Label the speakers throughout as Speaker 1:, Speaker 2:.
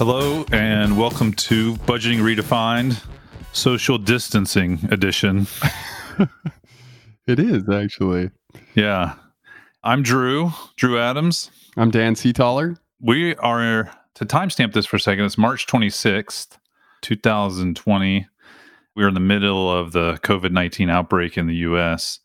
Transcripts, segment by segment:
Speaker 1: Hello, and welcome to Budgeting Redefined Social Distancing Edition.
Speaker 2: It is actually.
Speaker 1: Yeah. I'm Drew, Drew Adams.
Speaker 2: I'm Dan Seataller.
Speaker 1: We are, to timestamp this for a second, it's March 26th, 2020. We're in the middle of the COVID 19 outbreak in the US.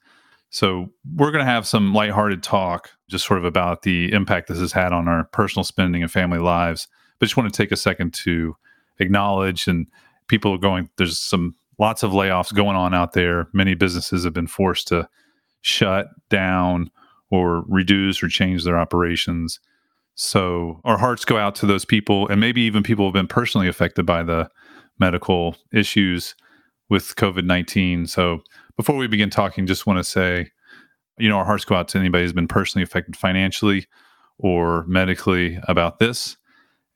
Speaker 1: So we're going to have some lighthearted talk just sort of about the impact this has had on our personal spending and family lives. But just want to take a second to acknowledge and people are going, there's some lots of layoffs going on out there. Many businesses have been forced to shut down or reduce or change their operations. So our hearts go out to those people, and maybe even people have been personally affected by the medical issues with COVID 19. So before we begin talking, just want to say, you know, our hearts go out to anybody who's been personally affected financially or medically about this.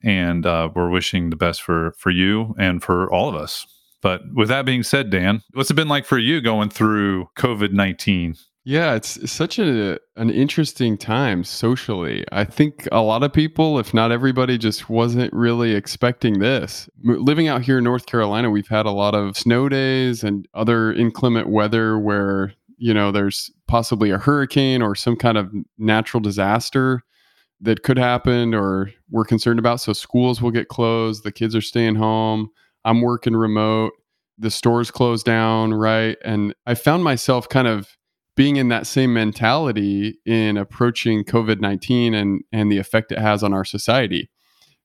Speaker 1: And uh, we're wishing the best for for you and for all of us. But with that being said, Dan, what's it been like for you going through COVID 19?
Speaker 2: Yeah, it's such a an interesting time socially. I think a lot of people, if not everybody, just wasn't really expecting this. Living out here in North Carolina, we've had a lot of snow days and other inclement weather where, you know, there's possibly a hurricane or some kind of natural disaster that could happen or we're concerned about. So schools will get closed, the kids are staying home, I'm working remote, the stores closed down, right? And I found myself kind of being in that same mentality in approaching COVID 19 and, and the effect it has on our society.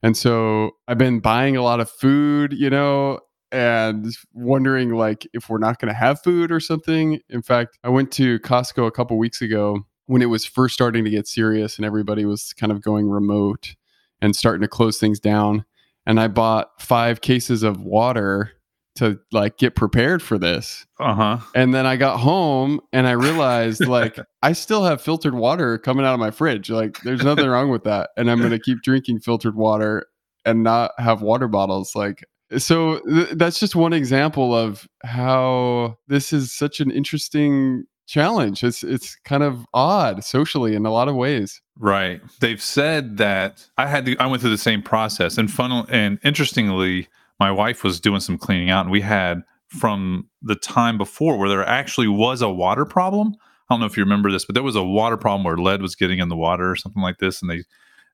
Speaker 2: And so I've been buying a lot of food, you know, and wondering like if we're not going to have food or something. In fact, I went to Costco a couple weeks ago when it was first starting to get serious and everybody was kind of going remote and starting to close things down. And I bought five cases of water to like get prepared for this.
Speaker 1: Uh huh.
Speaker 2: And then I got home and I realized like I still have filtered water coming out of my fridge. Like there's nothing wrong with that. And I'm going to keep drinking filtered water and not have water bottles like so th- that's just one example of how this is such an interesting challenge. It's it's kind of odd socially in a lot of ways.
Speaker 1: Right. They've said that I had to, I went through the same process and funnel and interestingly, my wife was doing some cleaning out and we had from the time before where there actually was a water problem. I don't know if you remember this, but there was a water problem where lead was getting in the water or something like this and they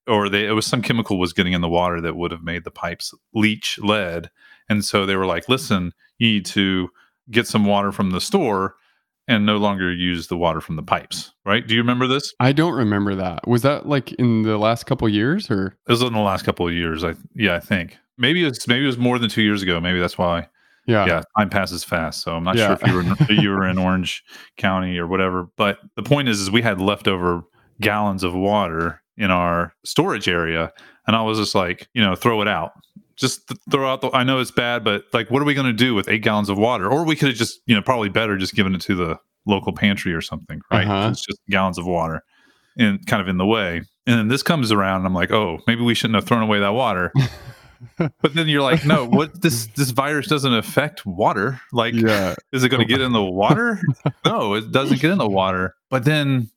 Speaker 1: or they it was some chemical was getting in the water that would have made the pipes leach lead. And so they were like, "Listen, you need to get some water from the store and no longer use the water from the pipes." Right? Do you remember this?
Speaker 2: I don't remember that. Was that like in the last couple years or
Speaker 1: It was in the last couple of years. I yeah, I think maybe it's maybe it was more than two years ago. Maybe that's why.
Speaker 2: yeah.
Speaker 1: Yeah, time passes fast. So I'm not
Speaker 2: Yeah.
Speaker 1: sure if you were in, you were in Orange County or whatever. But the point is, is we had leftover gallons of water in our storage area, and I was just like, you know, throw it out. Just th- throw out the. I know it's bad, but like, what are we going to do with eight gallons of water? Or we could have just, you know, probably better just given it to the local pantry or something, right?
Speaker 2: Uh-huh.
Speaker 1: It's just gallons of water, and kind of in the way. And then this comes around, and I'm like, oh, maybe we shouldn't have thrown away that water. but then you're like, no, what this this virus doesn't affect water. Like,
Speaker 2: Yeah.
Speaker 1: is it going to get in the water? no, it doesn't get in the water. But then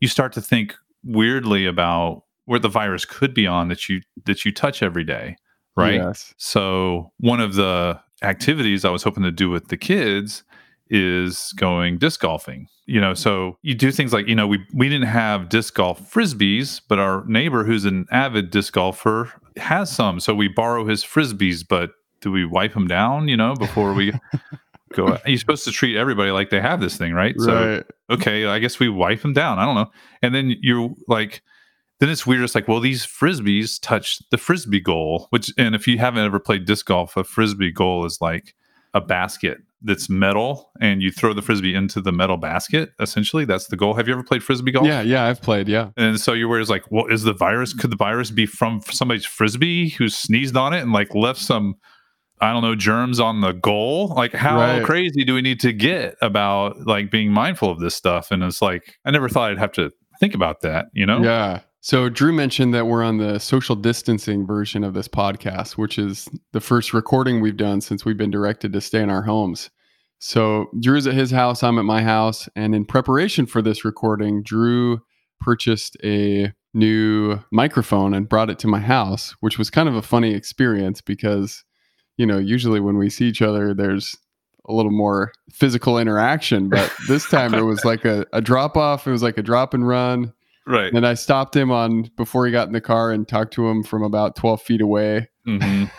Speaker 1: you start to think weirdly about where the virus could be on that you that you touch every day, right?
Speaker 2: Yes.
Speaker 1: So one of the activities I was hoping to do with the kids is going disc golfing. You know, so you do things like, you know, we we didn't have disc golf frisbees, but our neighbor who's an avid disc golfer has some. So we borrow his frisbees, but do we wipe them down, you know, before we go you're supposed to treat everybody like they have this thing, right? So okay, I guess we wipe them down. I don't know. And then you're like, then it's weird. It's like, well, these frisbees touch the frisbee goal, which, and if you haven't ever played disc golf, a frisbee goal is like a basket that's metal and you throw the frisbee into the metal basket. Essentially, that's the goal. Have you ever played frisbee golf?
Speaker 2: Yeah, yeah, I've played, yeah.
Speaker 1: And so you're worried, like, well, is the virus, could the virus be from somebody's frisbee who sneezed on it and like left some, I don't know, germs on the goal? Like, how
Speaker 2: Right.
Speaker 1: crazy do we need to get about like being mindful of this stuff? And it's like, I never thought I'd have to think about that, you know?
Speaker 2: Yeah. So Drew mentioned that we're on the social distancing version of this podcast, which is the first recording we've done since we've been directed to stay in our homes. So Drew's at his house, I'm at my house, and in preparation for this recording, Drew purchased a new microphone and brought it to my house, which was kind of a funny experience because, you know, usually when we see each other, there's a little more physical interaction. But this time it was like a, a drop off, it was like a drop and run.
Speaker 1: Right.
Speaker 2: And I stopped him on before he got in the car and talked to him from about 12 feet away.
Speaker 1: hmm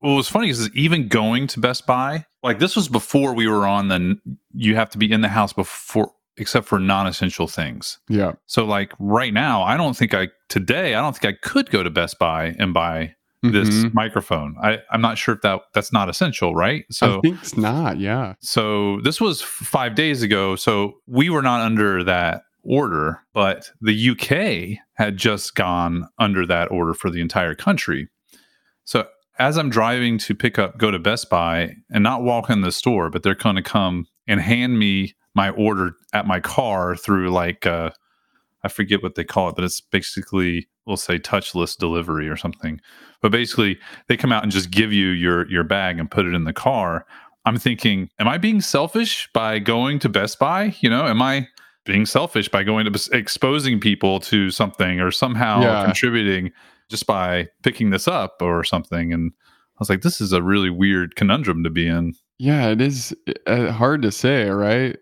Speaker 1: Well, what's funny is even going to Best Buy, like this was before we were on the you have to be in the house before, except for non essential things.
Speaker 2: yeah.
Speaker 1: So, like right now, I don't think I, today, I don't think I could go to Best Buy and buy this
Speaker 2: Mhm.
Speaker 1: microphone. I, I'm not sure if that that's not essential, right? So,
Speaker 2: I think it's not. Yeah.
Speaker 1: so this was five days ago. So we were not under that order, but the UK had just gone under that order for the entire country. So as I'm driving to pick up, go to Best Buy and not walk in the store, but they're going to come and hand me my order at my car through like, uh, I forget what they call it, but it's basically, we'll say touchless delivery or something. But basically, they come out and just give you your your bag and put it in the car. I'm thinking, am I being selfish by going to Best Buy? You know, am I being selfish by going to exposing people to something or somehow
Speaker 2: Yeah.
Speaker 1: contributing just by picking this up or something? And I was like, this is a really weird conundrum to be in.
Speaker 2: Yeah, it is uh, hard to say, right?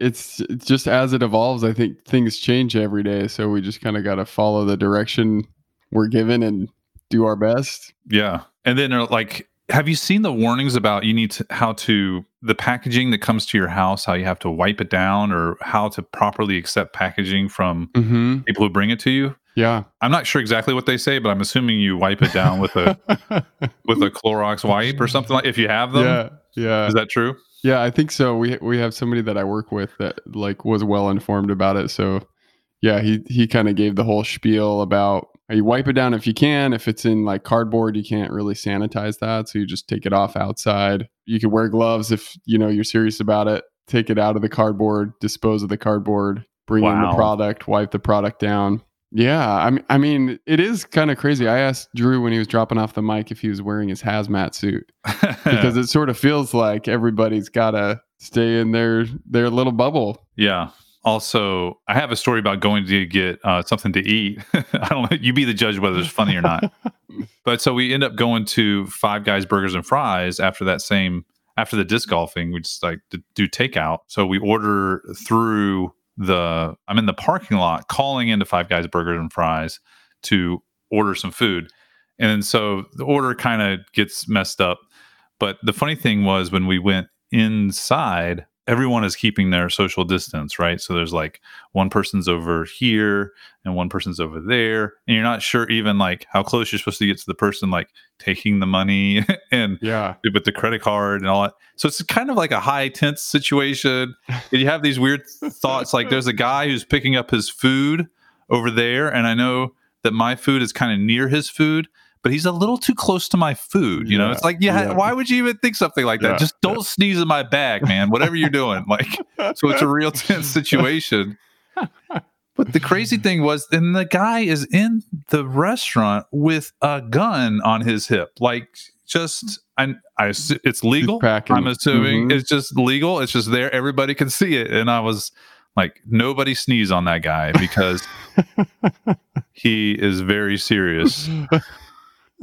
Speaker 2: It's it's just as it evolves, I think things change every day. So we just kind of got to follow the direction we're given and do our best.
Speaker 1: Yeah. And then uh, like have you seen the warnings about you need to how to the packaging that comes to your house, how you have to wipe it down or how to properly accept packaging from
Speaker 2: Mm-hmm.
Speaker 1: people who bring it to you?
Speaker 2: Yeah.
Speaker 1: I'm not sure exactly what they say, but I'm assuming you wipe it down with a with a Clorox wipe or something like if you have them.
Speaker 2: yeah. Yeah.
Speaker 1: Is that true?
Speaker 2: Yeah, I think so. We we have somebody that I work with that like was well informed about it. So yeah, he he kind of gave the whole spiel about you wipe it down if you can. If it's in like cardboard, you can't really sanitize that, so you just take it off outside. You can wear gloves if you know you're serious about it. Take it out of the cardboard, dispose of the cardboard, bring in the product, wipe the product down. Yeah, I mean, I mean, it is kind of crazy. I asked Drew when he was dropping off the mic if he was wearing his hazmat suit because it sort of feels like everybody's got to stay in their their little bubble.
Speaker 1: Yeah. Also, I have a story about going to get uh, something to eat. I don't know. You be the judge whether it's funny or not. but so we end up going to Five Guys Burgers and Fries after that same after the disc golfing. We just like to do takeout. So we order through the. I'm in the parking lot calling into Five Guys Burgers and Fries to order some food, and so the order kind of gets messed up. But the funny thing was when we went inside, everyone is keeping their social distance, right? So there's like one person's over here and one person's over there, and you're not sure even like how close you're supposed to get to the person like taking the money and
Speaker 2: Yeah,
Speaker 1: with the credit card and all that. So it's kind of like a high tense situation. And you have these weird thoughts like there's a guy who's picking up his food over there, and I know that my food is kind of near his food. But he's a little too close to my food, you know. It's like, yeah,
Speaker 2: yeah.
Speaker 1: why would you even think something like that?
Speaker 2: Yeah,
Speaker 1: Just don't sneeze in my bag, man. Whatever you're doing, like, so it's a real tense situation. But the crazy thing was, then the guy is in the restaurant with a gun on his hip, like just. I, I it's legal. I'm assuming
Speaker 2: Mhm.
Speaker 1: it's just legal. It's just there. Everybody can see it, and I was like, nobody sneeze on that guy because he is very serious.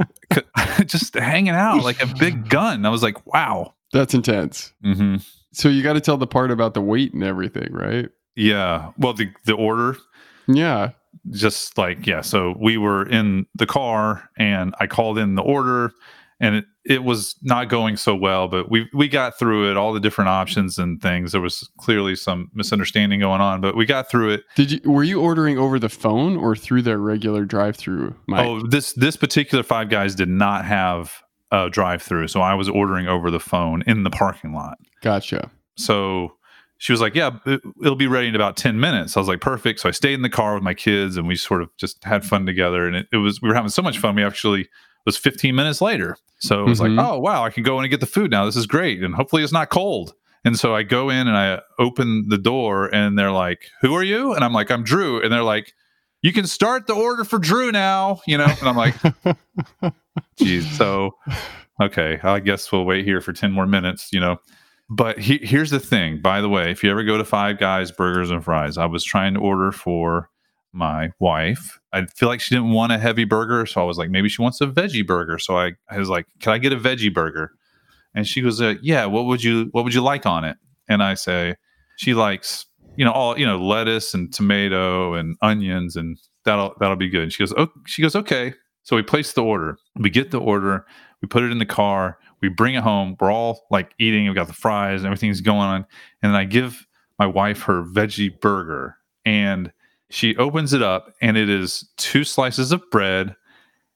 Speaker 1: just hanging out like a big gun. I was like, wow.
Speaker 2: That's intense.
Speaker 1: hmm
Speaker 2: So you got to tell the part about the weight and everything, right?
Speaker 1: Yeah. Well, the the order
Speaker 2: Yeah.
Speaker 1: just like yeah so we were in the car and i called in the order and it, it was not going so well but we we got through it all the different options and things there was clearly some misunderstanding going on but we got through it
Speaker 2: Did you were you ordering over the phone or through their regular drive-through?
Speaker 1: Oh this this particular five guys did not have a drive through so i was ordering over the phone in the parking lot
Speaker 2: gotcha.
Speaker 1: so she was like, "Yeah, it, it'll be ready in about ten minutes." I was like, "Perfect." So I stayed in the car with my kids, and we sort of just had fun together. And it, it was we were having so much fun. We actually was fifteen minutes later, so it was
Speaker 2: Mhm.
Speaker 1: like, "Oh wow, I can go in and get the food now. This is great, and hopefully it's not cold." And so I go in and I open the door, and they're like, "Who are you?" And I'm like, "I'm Drew," and they're like. You can start the order for Drew now, you know? And I'm like, geez, so okay, I guess we'll wait here for 10 more minutes, you know. But he, here's the thing, by the way, if you ever go to Five Guys Burgers and Fries, I was trying to order for my wife. I feel like she didn't want a heavy burger, so I was like, maybe she wants a veggie burger. So I, I was like, can I get a veggie burger? And she goes, uh, yeah. What would you What would you like on it? And I say, she likes you know all you know lettuce and tomato and onions and that'll that'll be good. And she goes, oh, she goes, okay. So we place the order. We get the order. We put it in the car. We bring it home. We're all like eating. We got the fries. And everything's going on. And then I give my wife her veggie burger, and she opens it up, and it is two slices of bread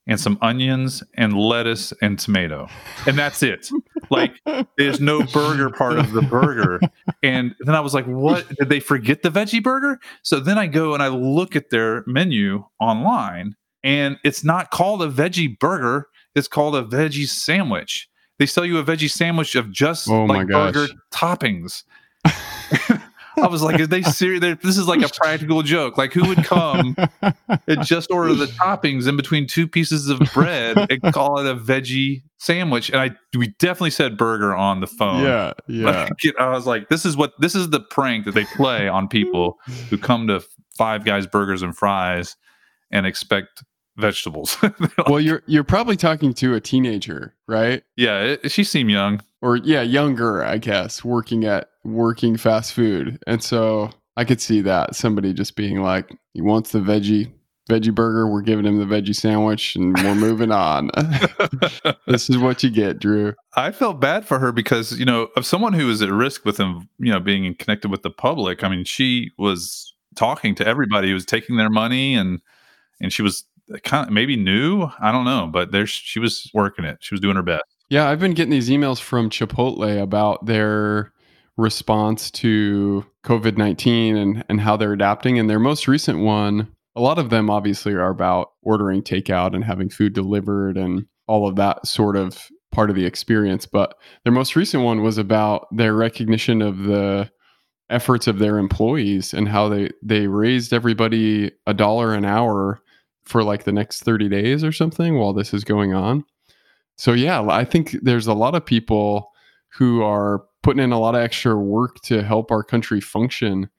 Speaker 1: and some onions and lettuce and tomato. And that's it. like there's no burger part of the burger. And then I was like, what? Did they forget the veggie burger? So then I go and I look at their menu online and it's not called a veggie burger, it's called a veggie sandwich. They sell you a veggie sandwich of just
Speaker 2: Oh my
Speaker 1: like
Speaker 2: gosh.
Speaker 1: burger toppings. I was like, are they serious? This is like a practical joke. Like, who would come and just order the toppings in between two pieces of bread and call it a veggie sandwich? And I, we definitely said burger on the phone.
Speaker 2: yeah, yeah.
Speaker 1: I was like, this is what this is the prank that they play on people who come to Five Guys Burgers and Fries and expect vegetables.
Speaker 2: well, you're you're probably talking to a teenager, right?
Speaker 1: yeah, it, she seemed young.
Speaker 2: Or yeah, younger, I guess, working at working fast food. And so I could see that somebody just being like, he wants the veggie veggie burger, we're giving him the veggie sandwich and we're moving on. this is what you get, Drew.
Speaker 1: I felt bad for her because you know of someone who was at risk with him, you know, being connected with the public. I mean, she was talking to everybody who was taking their money, and and she was kind of maybe new. I don't know, but there's she was working it. She was doing her best.
Speaker 2: Yeah, I've been getting these emails from Chipotle about their response to COVID 19 and, and how they're adapting. And their most recent one, a lot of them obviously are about ordering takeout and having food delivered and all of that sort of part of the experience. But their most recent one was about their recognition of the efforts of their employees and how they, they raised everybody a dollar an hour for like the next 30 days or something while this is going on. So yeah, I think there's a lot of people who are putting in a lot of extra work to help our country function,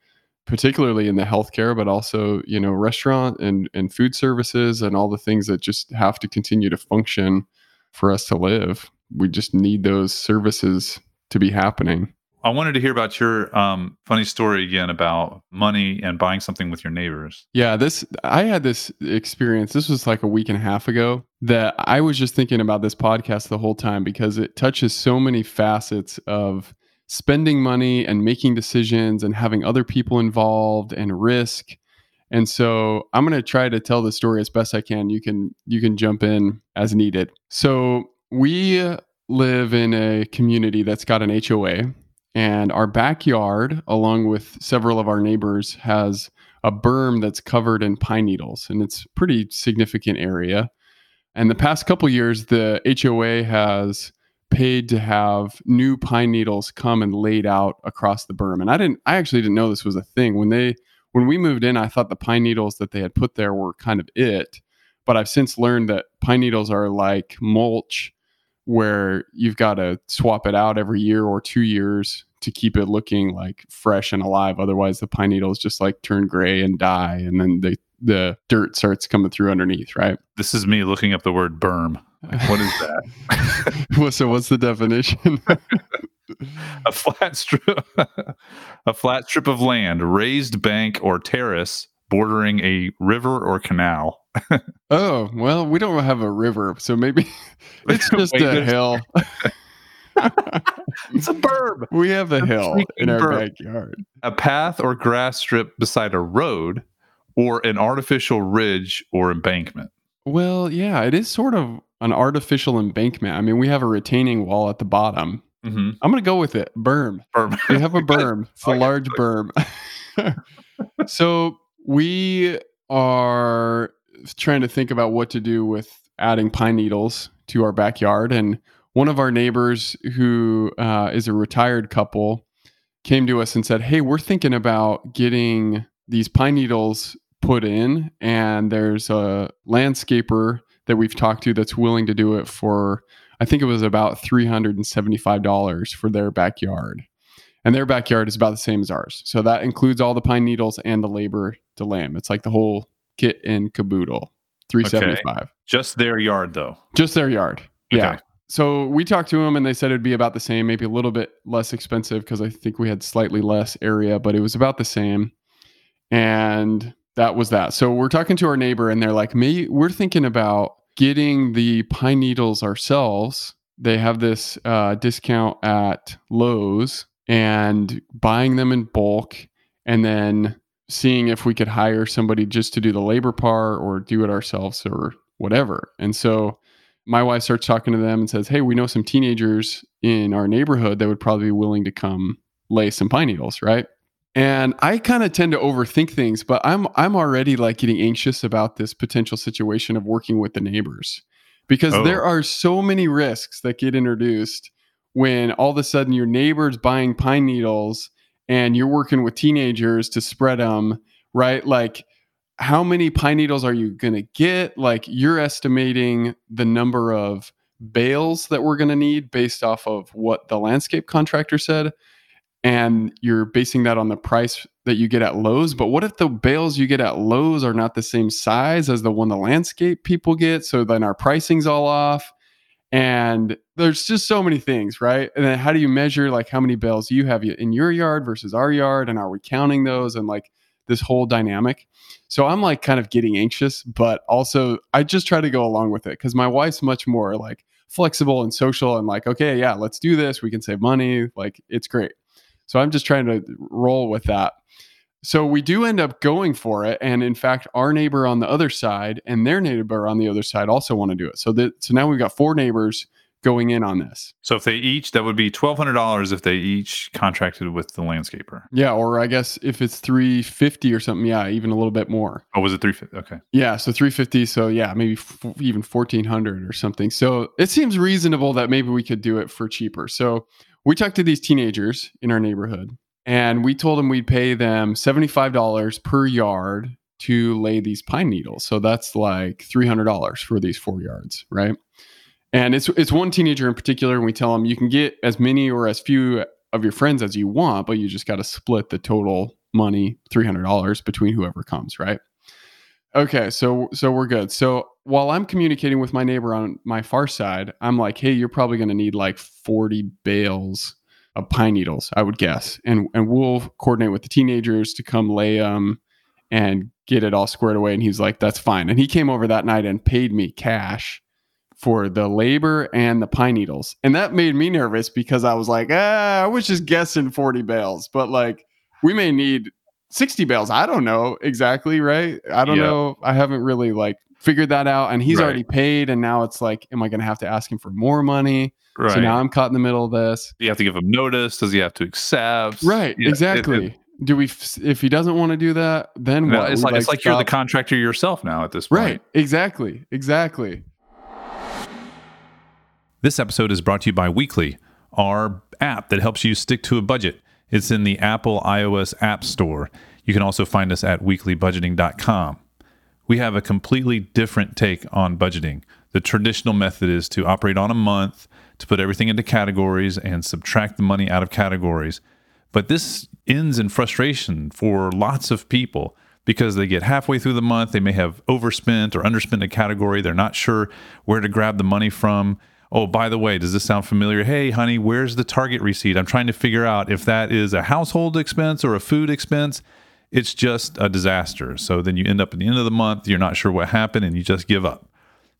Speaker 2: particularly in the healthcare, but also you know restaurant and and food services and all the things that just have to continue to function for us to live. We just need those services to be happening.
Speaker 1: I wanted to hear about your um, funny story again about money and buying something with your neighbors.
Speaker 2: Yeah, this I had this experience. This was like a week and a half ago that I was just thinking about this podcast the whole time because it touches so many facets of spending money and making decisions and having other people involved and risk. And so I'm going to try to tell the story as best I can. You can you can jump in as needed. So we live in a community that's got an HOA and our backyard along with several of our neighbors has a berm that's covered in pine needles and it's pretty significant area. And the past couple years the hoa has paid to have new pine needles come and laid out across the berm. And i didn't i actually didn't know this was a thing. When they when we moved in i thought the pine needles that they had put there were kind of it. But i've since learned that pine needles are like mulch where you've got to swap it out every year or two years to keep it looking like fresh and alive. Otherwise, the pine needles just like turn gray and die, and then the the dirt starts coming through underneath. Right.
Speaker 1: This is me looking up the word berm. Like, what is that?
Speaker 2: well, so what's the definition?
Speaker 1: a flat strip, a flat strip of land, raised bank or terrace bordering a river or canal.
Speaker 2: oh well, we don't have a river, so maybe it's just
Speaker 1: Wait,
Speaker 2: a hill.
Speaker 1: It's a berm.
Speaker 2: we have a
Speaker 1: A
Speaker 2: hill in our
Speaker 1: berm.
Speaker 2: backyard.
Speaker 1: A path or grass strip beside a road or an artificial ridge or embankment.
Speaker 2: Well, yeah, it is sort of an artificial embankment. I mean, we have a retaining wall at the bottom.
Speaker 1: Mm-hmm.
Speaker 2: I'm going to go with it. Berm.
Speaker 1: Berm.
Speaker 2: We have a berm. It's a large berm. so we are trying to think about what to do with adding pine needles to our backyard. And one of our neighbors, who uh, is a retired couple, came to us and said, Hey, we're thinking about getting these pine needles put in. And there's a landscaper that we've talked to that's willing to do it for, I think it was about $375 for their backyard and their backyard is about the same as ours. So that includes all the pine needles and the labor to lamb. It's like the whole kit and caboodle. 375.
Speaker 1: Just their yard though.
Speaker 2: Just their yard. Yeah.
Speaker 1: Okay.
Speaker 2: So we talked to them and they said it'd be about the same, maybe a little bit less expensive because I think we had slightly less area, but it was about the same. And that was that. So we're talking to our neighbor and they're like, me, we're thinking about getting the pine needles ourselves. They have this uh, discount at Lowe's and buying them in bulk and then seeing if we could hire somebody just to do the labor part or do it ourselves or whatever. And so my wife starts talking to them and says, Hey, we know some teenagers in our neighborhood that would probably be willing to come lay some pine needles, right? And I kind of tend to overthink things, but I'm I'm already like getting anxious about this potential situation of working with the neighbors because
Speaker 1: Oh.
Speaker 2: there are so many risks that get introduced when all of a sudden your neighbor's buying pine needles and you're working with teenagers to spread them, right? Like how many pine needles are you going to get? Like you're estimating the number of bales that we're going to need based off of what the landscape contractor said and you're basing that on the price that you get at Lowe's. But what if the bales you get at Lowe's are not the same size as the one the landscape people get? So then our pricing's all off. And there's just so many things, right? And then how do you measure like how many bales you have in your yard versus our yard? And are we counting those? And like this whole dynamic. So I'm like kind of getting anxious, but also I just try to go along with it because my wife's much more like flexible and social and like, okay, yeah, let's do this. We can save money. Like it's great. So I'm just trying to roll with that. So we do end up going for it. And in fact, our neighbor on the other side and their neighbor on the other side also want to do it. So that so now we've got four neighbors going in on this.
Speaker 1: So if they each, that would be twelve hundred dollars if they each contracted with the landscaper.
Speaker 2: Yeah, or I guess if it's 350 or something, yeah, even a little bit more.
Speaker 1: Oh, was it three fifty? Okay.
Speaker 2: Yeah, so 350, so yeah, maybe f- even 1400 or something. So it seems reasonable that maybe we could do it for cheaper. So we talked to these teenagers in our neighborhood and we told them we'd pay them $75 per yard to lay these pine needles. So that's like $300 for these 4 yards, right? And it's it's one teenager in particular and we tell them you can get as many or as few of your friends as you want, but you just got to split the total money, $300 between whoever comes, right? Okay, so so we're good. So while I'm communicating with my neighbor on my far side, I'm like, "Hey, you're probably going to need like 40 bales of pine needles, I would guess, and and we'll coordinate with the teenagers to come lay them and get it all squared away." And he's like, "That's fine." And he came over that night and paid me cash for the labor and the pine needles, and that made me nervous because I was like, "Ah, I was just guessing 40 bales, but like we may need 60 bales. I don't know exactly, right? I don't know. I haven't really like figured that out. And he's
Speaker 1: Right.
Speaker 2: already paid. And now it's like, am I going to have to ask him for more money?
Speaker 1: Right.
Speaker 2: So now I'm caught in the middle of this.
Speaker 1: Do you have to give him notice. Does he have to accept?
Speaker 2: Right.
Speaker 1: Yeah,
Speaker 2: exactly.
Speaker 1: it-
Speaker 2: do we, f- if he doesn't want to do that, then
Speaker 1: no,
Speaker 2: what?
Speaker 1: it's
Speaker 2: We,
Speaker 1: like, it's like you're the contractor yourself now at this point.
Speaker 2: Right. Exactly. Exactly.
Speaker 1: This episode is brought to you by Weekly, our app that helps you stick to a budget. It's in the Apple iOS App Store. You can also find us at weeklybudgeting.com. We have a completely different take on budgeting. The traditional method is to operate on a month, to put everything into categories and subtract the money out of categories. But this ends in frustration for lots of people because they get halfway through the month, they may have overspent or underspent a category, they're not sure where to grab the money from. Oh, by the way, does this sound familiar? Hey, honey, where's the Target receipt? I'm trying to figure out if that is a household expense or a food expense. It's just a disaster. So then you end up at the end of the month, you're not sure what happened, and you just give up.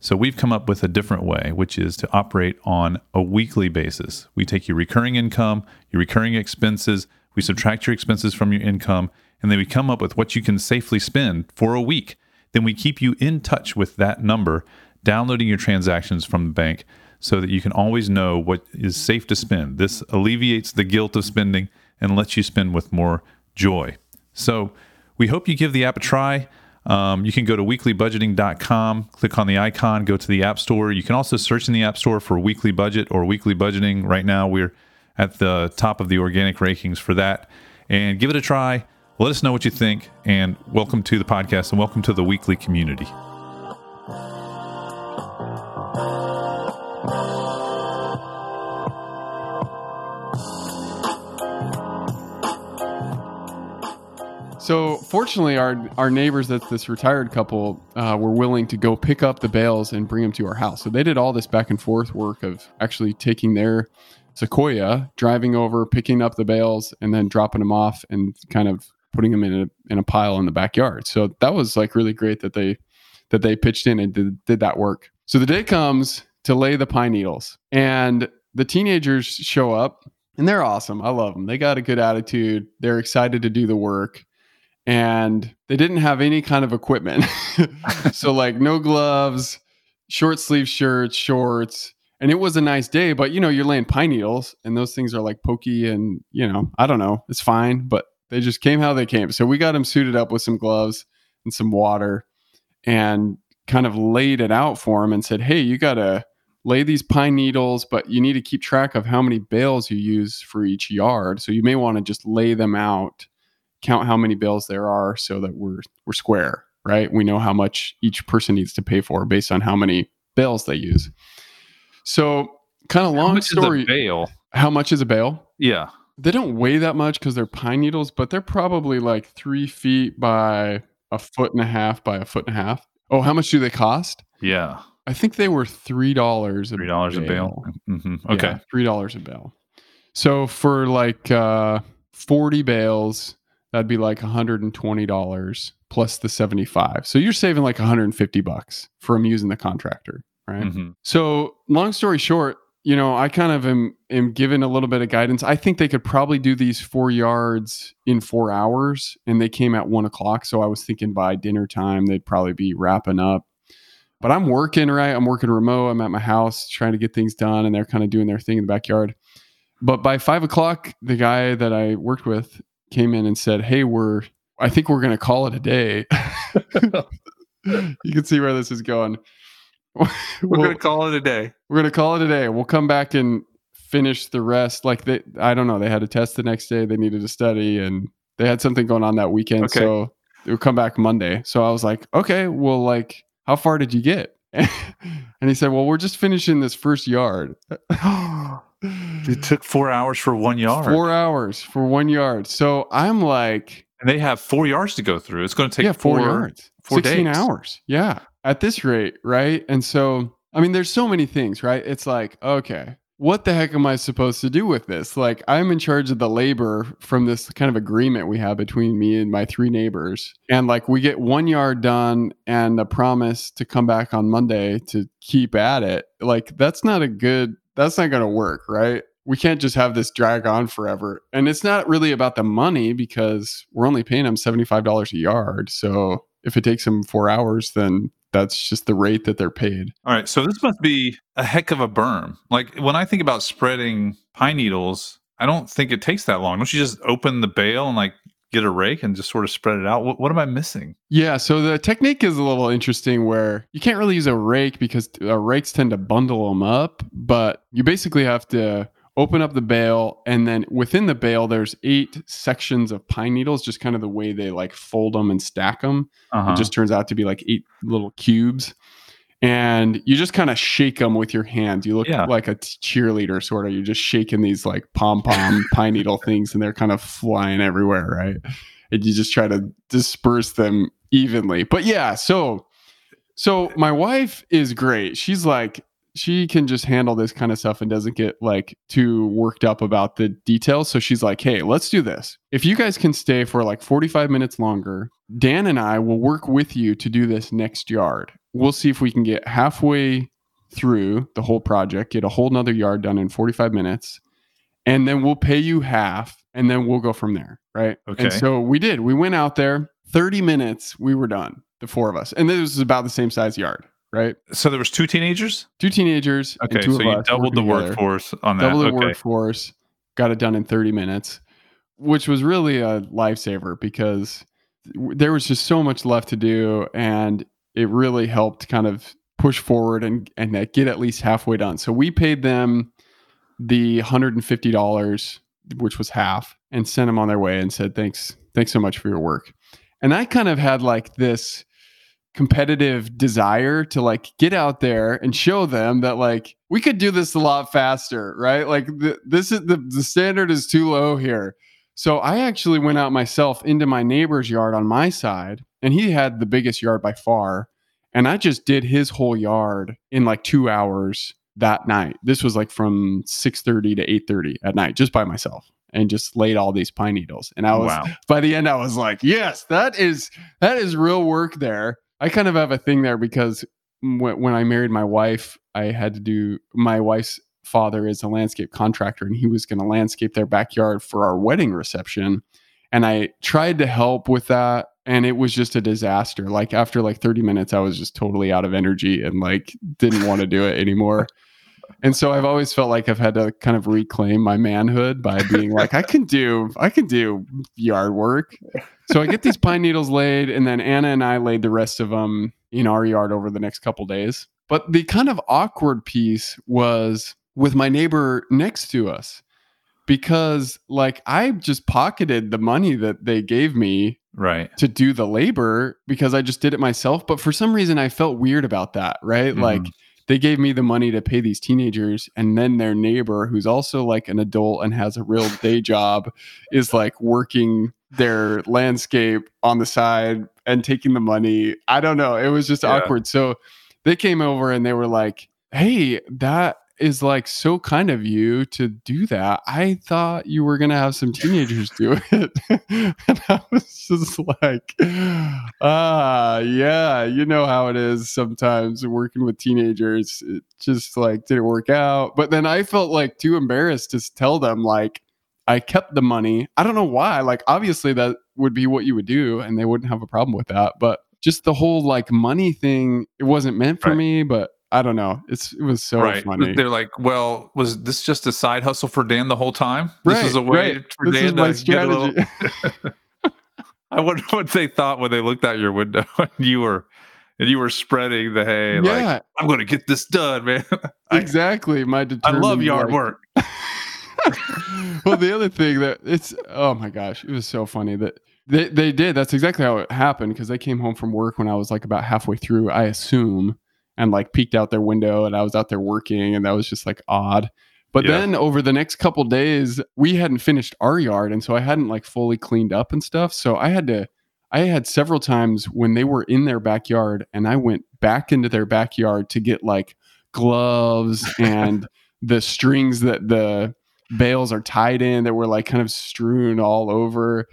Speaker 1: So we've come up with a different way, which is to operate on a weekly basis. We take your recurring income, your recurring expenses, we subtract your expenses from your income, and then we come up with what you can safely spend for a week. Then we keep you in touch with that number, downloading your transactions from the bank so that you can always know what is safe to spend. This alleviates the guilt of spending and lets you spend with more joy. So we hope you give the app a try. Um, you can go to weeklybudgeting.com, click on the icon, go to the App Store. You can also search in the App Store for Weekly Budget or Weekly Budgeting. Right now, we're at the top of the organic rankings for that. And give it a try. Let us know what you think. And welcome to the podcast and welcome to the weekly community.
Speaker 2: So fortunately, our our neighbors, that's this retired couple, uh, were willing to go pick up the bales and bring them to our house. So they did all this back and forth work of actually taking their Sequoia, driving over, picking up the bales, and then dropping them off and kind of putting them in a in a pile in the backyard. So that was like really great that they that they pitched in and did, did that work. So the day comes to lay the pine needles, and the teenagers show up, and they're awesome. I love them. They got a good attitude. They're excited to do the work and they didn't have any kind of equipment. so like no gloves, short sleeve shirts, shorts. And it was a nice day, but you know, you're laying pine needles and those things are like pokey and you know, I don't know, it's fine, but they just came how they came. So we got them suited up with some gloves and some water and kind of laid it out for them and said, Hey, you got to lay these pine needles, but you need to keep track of how many bales you use for each yard. So you may want to just lay them out count how many bills there are so that we're we're square, right? We know how much each person needs to pay for based on how many bills they use. So, kind of long story.
Speaker 1: bale?
Speaker 2: How much is a bale?
Speaker 1: Yeah,
Speaker 2: they don't weigh that much because they're pine needles, but they're probably like three feet by a foot and a half by a foot and a half. Oh, how much do they cost?
Speaker 1: Yeah,
Speaker 2: I think they were three dollars.
Speaker 1: Three dollars a bale. Mm-hmm. Okay, yeah,
Speaker 2: three dollars a bale. So for like uh, forty bales, that'd be like $120 plus the 75 so you're saving like 150 bucks from using the contractor right? Mm-hmm. so long story short you know i kind of am, am given a little bit of guidance. I think they could probably do these four yards in four hours and they came at one o'clock. So i was thinking by dinner time they'd probably be wrapping up. But i'm working right? I'm working remote. I'm at my house trying to get things done and they're kind of doing their thing in the backyard. But by five o'clock the guy that i worked with came in and said, "Hey, we're I think we're going to call it a day." you can see where this is going.
Speaker 1: we're we'll, going to call it a day.
Speaker 2: We're going to call it a day. We'll come back and finish the rest. Like they, I don't know. They had a test the next day. They needed to study, and they had something going on that weekend. Okay. So they would come back Monday. So I was like, okay, well, like, how far did you get? and he said, well, we're just finishing this first yard.
Speaker 1: It took four hours for one yard.
Speaker 2: Four hours for one yard. So I'm like,
Speaker 1: and they have four yards to go through. It's going to take
Speaker 2: yeah, four,
Speaker 1: four
Speaker 2: yards, four 16 days. hours. Yeah, at this rate, right? And so, I mean, there's so many things, right? It's like, okay, what the heck am I supposed to do with this? Like, I'm in charge of the labor from this kind of agreement we have between me and my three neighbors. And like, we get one yard done and a promise to come back on Monday to keep at it. Like, that's not a good, that's not going to work, right? we can't just have this drag on forever. And it's not really about the money because we're only paying them $75 a yard. So if it takes them four hours, then that's just the rate that they're paid.
Speaker 1: All right. So this must be a heck of a berm. Like when I think about spreading pine needles, I don't think it takes that long. Don't you just open the bale and like get a rake and just sort of spread it out? What, what, am I missing?
Speaker 2: Yeah, so the technique is a little interesting where you can't really use a rake because uh, rakes tend to bundle them up, but you basically have to open up the bale and then within the bale there's eight sections of pine needles just kind of the way they like fold them and stack them uh-huh. it just turns out to be like eight little cubes and you just kind of shake them with your hands you look yeah. like a cheerleader sort of you're just shaking these like pom-pom pine needle things and they're kind of flying everywhere right and you just try to disperse them evenly but yeah so so my wife is great she's like she can just handle this kind of stuff and doesn't get like too worked up about the details. So she's like, hey, let's do this. If you guys can stay for like 45 minutes longer, Dan and I will work with you to do this next yard. We'll see if we can get halfway through the whole project, get a whole nother yard done in 45 minutes, and then we'll pay you half and then we'll go from there. Right.
Speaker 1: Okay.
Speaker 2: And so we did. We went out there, 30 minutes, we were done, the four of us. And this was about the same size yard right?
Speaker 1: So there was two teenagers.
Speaker 2: Two teenagers.
Speaker 1: Okay, two so you doubled the together. workforce on that.
Speaker 2: Double the
Speaker 1: okay.
Speaker 2: workforce. Got it done in thirty minutes, which was really a lifesaver because there was just so much left to do, and it really helped kind of push forward and and get at least halfway done. So we paid them the hundred and fifty dollars, which was half, and sent them on their way and said thanks thanks so much for your work. And I kind of had like this competitive desire to like get out there and show them that like we could do this a lot faster right like th- this is the, the standard is too low here So I actually went out myself into my neighbor's yard on my side, and he had the biggest yard by far. And I just did his whole yard in like two hours that night. This was like from 6:30 to 8:30 at night, just by myself, and just laid all these pine needles. And I was
Speaker 1: Wow.
Speaker 2: by the end, I was like, yes, that is that is real work there. I kind of have a thing there because when, when I married my wife, I had to do my wife's father is a landscape contractor, and he was going to landscape their backyard for our wedding reception. And I tried to help with that, and it was just a disaster. Like after like 30 minutes, I was just totally out of energy and like didn't want to do it anymore. And so I've always felt like I've had to kind of reclaim my manhood by being like, I can do, I can do yard work. So I get these pine needles laid, and then Anna and I laid the rest of them in our yard over the next couple days. But the kind of awkward piece was with my neighbor next to us because like I just pocketed the money that they gave me
Speaker 1: Right.
Speaker 2: to do the labor because I just did it myself. But for some reason, I felt weird about that, right?
Speaker 1: Mhm.
Speaker 2: Like they gave me the money to pay these teenagers, and then their neighbor, who's also like an adult and has a real day job, is like working their landscape on the side and taking the money. I don't know. It was just
Speaker 1: Yeah.
Speaker 2: awkward. So they came over and they were like, hey, that is like so kind of you to do that. I thought you were gonna have some teenagers do it. and I was just like, ah, yeah, you know how it is sometimes working with teenagers. It just like didn't work out. But then I felt like too embarrassed to tell them like I kept the money. I don't know why. Like obviously that would be what you would do and they wouldn't have a problem with that. But just the whole like money thing, it wasn't meant for
Speaker 1: Right.
Speaker 2: me, but I don't know. It's it was so
Speaker 1: right.
Speaker 2: funny.
Speaker 1: They're like, well, was this just a side hustle for Dan the whole time? This
Speaker 2: Right,
Speaker 1: is a way
Speaker 2: right.
Speaker 1: for
Speaker 2: This
Speaker 1: Dan to get a little. I wonder what they thought when they looked out your window and you were and you were spreading the hay. Like,
Speaker 2: yeah,
Speaker 1: I'm going to get this done, man. I,
Speaker 2: exactly. My
Speaker 1: I love yard
Speaker 2: like-
Speaker 1: work.
Speaker 2: well, the other thing that it's oh my gosh, it was so funny that they they did. That's exactly how it happened because they came home from work when I was like about halfway through, I assume, and like peeked out their window and I was out there working, and that was just like odd. But
Speaker 1: Yeah.
Speaker 2: then over the next couple days, we hadn't finished our yard, and so I hadn't like fully cleaned up and stuff. So I had to. I had several times when they were in their backyard, and I went back into their backyard to get like gloves and the strings that the bales are tied in that were like kind of strewn all over.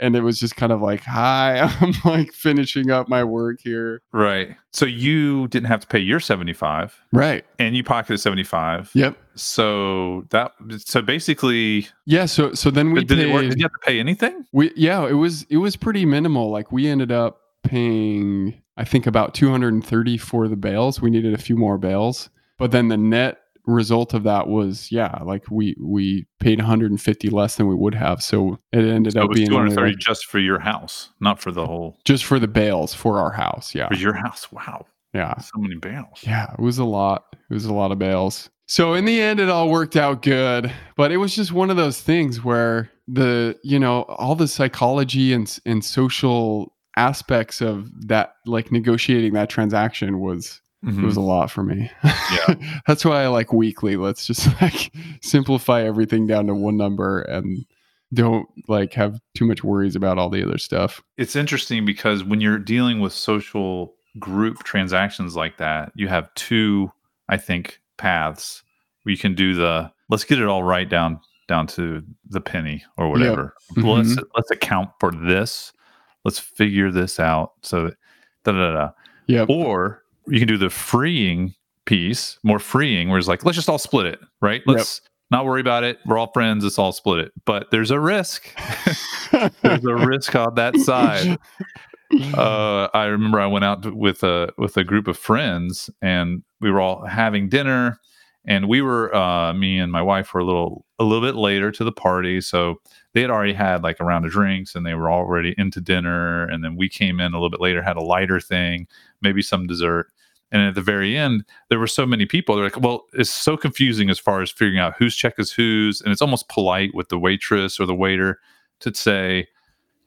Speaker 2: And it was just kind of like, hi, I'm like finishing up my work here.
Speaker 1: Right. So you didn't have to pay your 75
Speaker 2: Right.
Speaker 1: and you pocketed 75.
Speaker 2: Yep.
Speaker 1: So that so basically
Speaker 2: Yeah. So so then we
Speaker 1: did, it work, did you have to pay anything?
Speaker 2: we yeah, it was it was pretty minimal. Like we ended up paying, I think about 230 for the bales. We needed a few more bales, but then the net result of that was yeah, like we we paid 150 less than we would have. So it ended
Speaker 1: So it
Speaker 2: up
Speaker 1: was
Speaker 2: being
Speaker 1: 230
Speaker 2: like-
Speaker 1: just for your house, not for the whole
Speaker 2: just for the bales for our house. Yeah.
Speaker 1: for your house. Wow.
Speaker 2: Yeah.
Speaker 1: So many bales.
Speaker 2: Yeah, it was a lot. It was a lot of bales. So in the end, it all worked out good, but it was just one of those things where the you know all the psychology and and social aspects of that, like negotiating that transaction, was
Speaker 1: Mhm.
Speaker 2: it was a lot for me.
Speaker 1: Yeah.
Speaker 2: that's why I like weekly. Let's just like simplify everything down to one number and don't like have too much worries about all the other stuff.
Speaker 1: it's interesting because when you're dealing with social group transactions like that, you have two, I think, paths We can do the let's get it all right down down to the penny or whatever.
Speaker 2: Mhm.
Speaker 1: Let's let's account for this. Let's figure this out. So da da da.
Speaker 2: Yep.
Speaker 1: Or you can do the freeing piece, more freeing, where it's like, let's just all split it, right? Let's not worry about it. We're all friends. Let's all split it. But there's a risk. there's a risk on that side. Uh, I remember I went out with a with a group of friends, and we were all having dinner, and we were uh, me and my wife were a little a little bit later to the party, so they had already had like a round of drinks, and they were already into dinner, and then we came in a little bit later, had a lighter thing, maybe some dessert. And at the very end, there were so many people. They're like, well, it's so confusing as far as figuring out whose check is whose. And it's almost polite with the waitress or the waiter to say,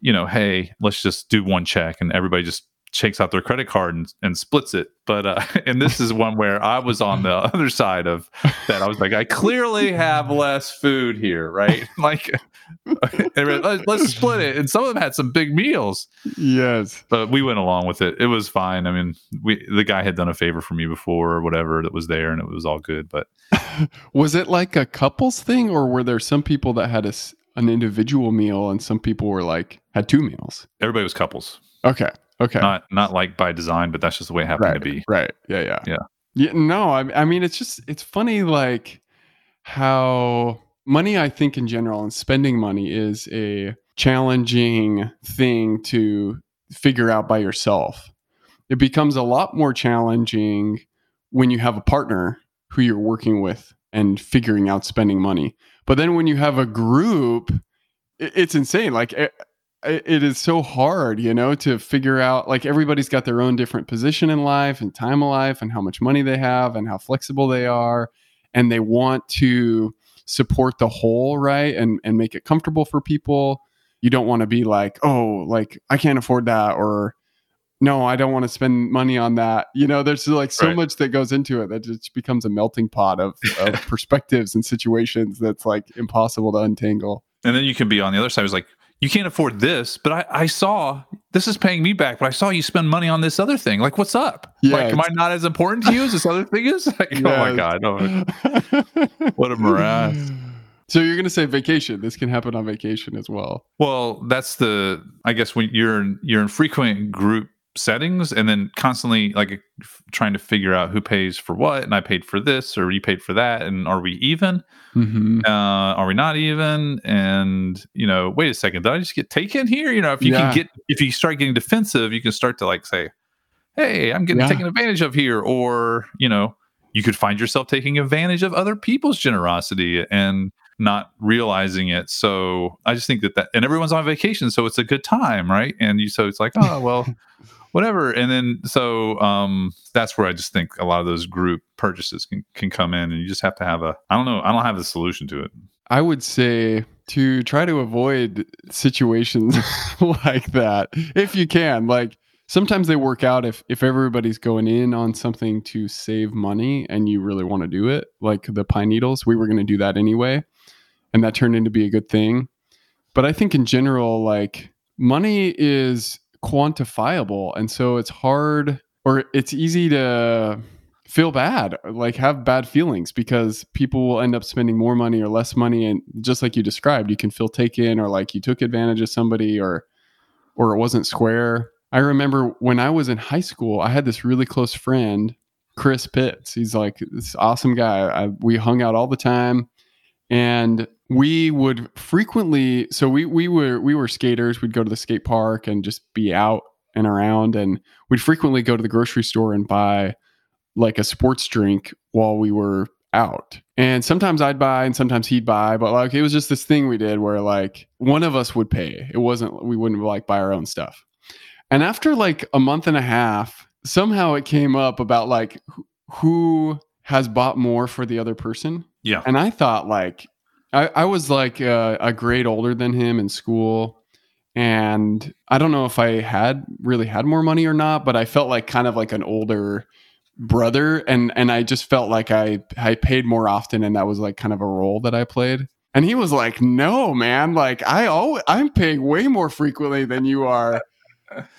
Speaker 1: you know, hey, let's just do one check and everybody just takes out their credit card and, and splits it. But uh, and this is one where I was on the other side of that. I was like, I clearly have less food here, right? Like, let's split it. And some of them had some big meals.
Speaker 2: Yes,
Speaker 1: but we went along with it. It was fine. I mean, we the guy had done a favor for me before or whatever that was there, and it was all good. But
Speaker 2: was it like a couples thing, or were there some people that had a an individual meal and some people were like had two meals?
Speaker 1: Everybody was couples.
Speaker 2: Okay. Okay.
Speaker 1: Not not like by design, but that's just the way it happened
Speaker 2: right,
Speaker 1: to be.
Speaker 2: Right. Yeah. Yeah.
Speaker 1: Yeah.
Speaker 2: Yeah. No, I, I mean, it's just it's funny, like how money. I think in general, and spending money is a challenging thing to figure out by yourself. It becomes a lot more challenging when you have a partner who you're working with and figuring out spending money. But then when you have a group, it's insane. Like it is so hard, you know, to figure out like everybody's got their own different position in life and time of life and how much money they have and how flexible they are and they want to support the whole, right? And and make it comfortable for people. You don't want to be like, "Oh, like I can't afford that," or "No, I don't want to spend money on that." You know, there's like so right. much that goes into it that just becomes a melting pot of, of perspectives and situations that's like impossible to untangle.
Speaker 1: And then you can be on the other side. It's like, you can't afford this, but I, I saw this is paying me back, but I saw you spend money on this other thing. Like, what's up? Yeah, like, am I not as important to you as this other thing is? Like, yes. oh my God. Oh, what a morass.
Speaker 2: So you're going to say vacation. This can happen on vacation as well.
Speaker 1: Well, that's the, I guess when you're, in, you're in frequent group settings and then constantly like trying to figure out who pays for what and i paid for this or you paid for that and are we even mm-hmm. uh, are we not even and you know wait a second did i just get taken here you know if you yeah. can get if you start getting defensive you can start to like say hey i'm getting yeah. taken advantage of here or you know you could find yourself taking advantage of other people's generosity and not realizing it. So I just think that that, and everyone's on vacation, so it's a good time, right? And you, so it's like, oh well, whatever. And then so um, that's where I just think a lot of those group purchases can can come in, and you just have to have a I don't know I don't have the solution to it.
Speaker 2: I would say to try to avoid situations like that if you can. Like sometimes they work out if if everybody's going in on something to save money and you really want to do it. Like the pine needles, we were going to do that anyway, and that turned into be a good thing. But I think in general, like money is quantifiable and so it's hard or it's easy to feel bad like have bad feelings because people will end up spending more money or less money and just like you described you can feel taken or like you took advantage of somebody or or it wasn't square. I remember when i was in high school i had this really close friend chris pitts. He's like this awesome guy. I, we hung out all the time and we would frequently so we we were we were skaters. We'd go to the skate park and just be out and around. And we'd frequently go to the grocery store and buy like a sports drink while we were out. And sometimes i'd buy and sometimes he'd buy but like it was just this thing we did where like one of us would pay. It wasn't we wouldn't like buy our own stuff. And after like a month and a half somehow it came up about like who has bought more for the other person
Speaker 1: yeah.
Speaker 2: And I thought like I, I was like a, a grade older than him in school. And I don't know if I had really had more money or not, but I felt like kind of like an older brother and and I just felt like I I paid more often and that was like kind of a role that I played. And he was like, "No, man, like I always I'm paying way more frequently than you are."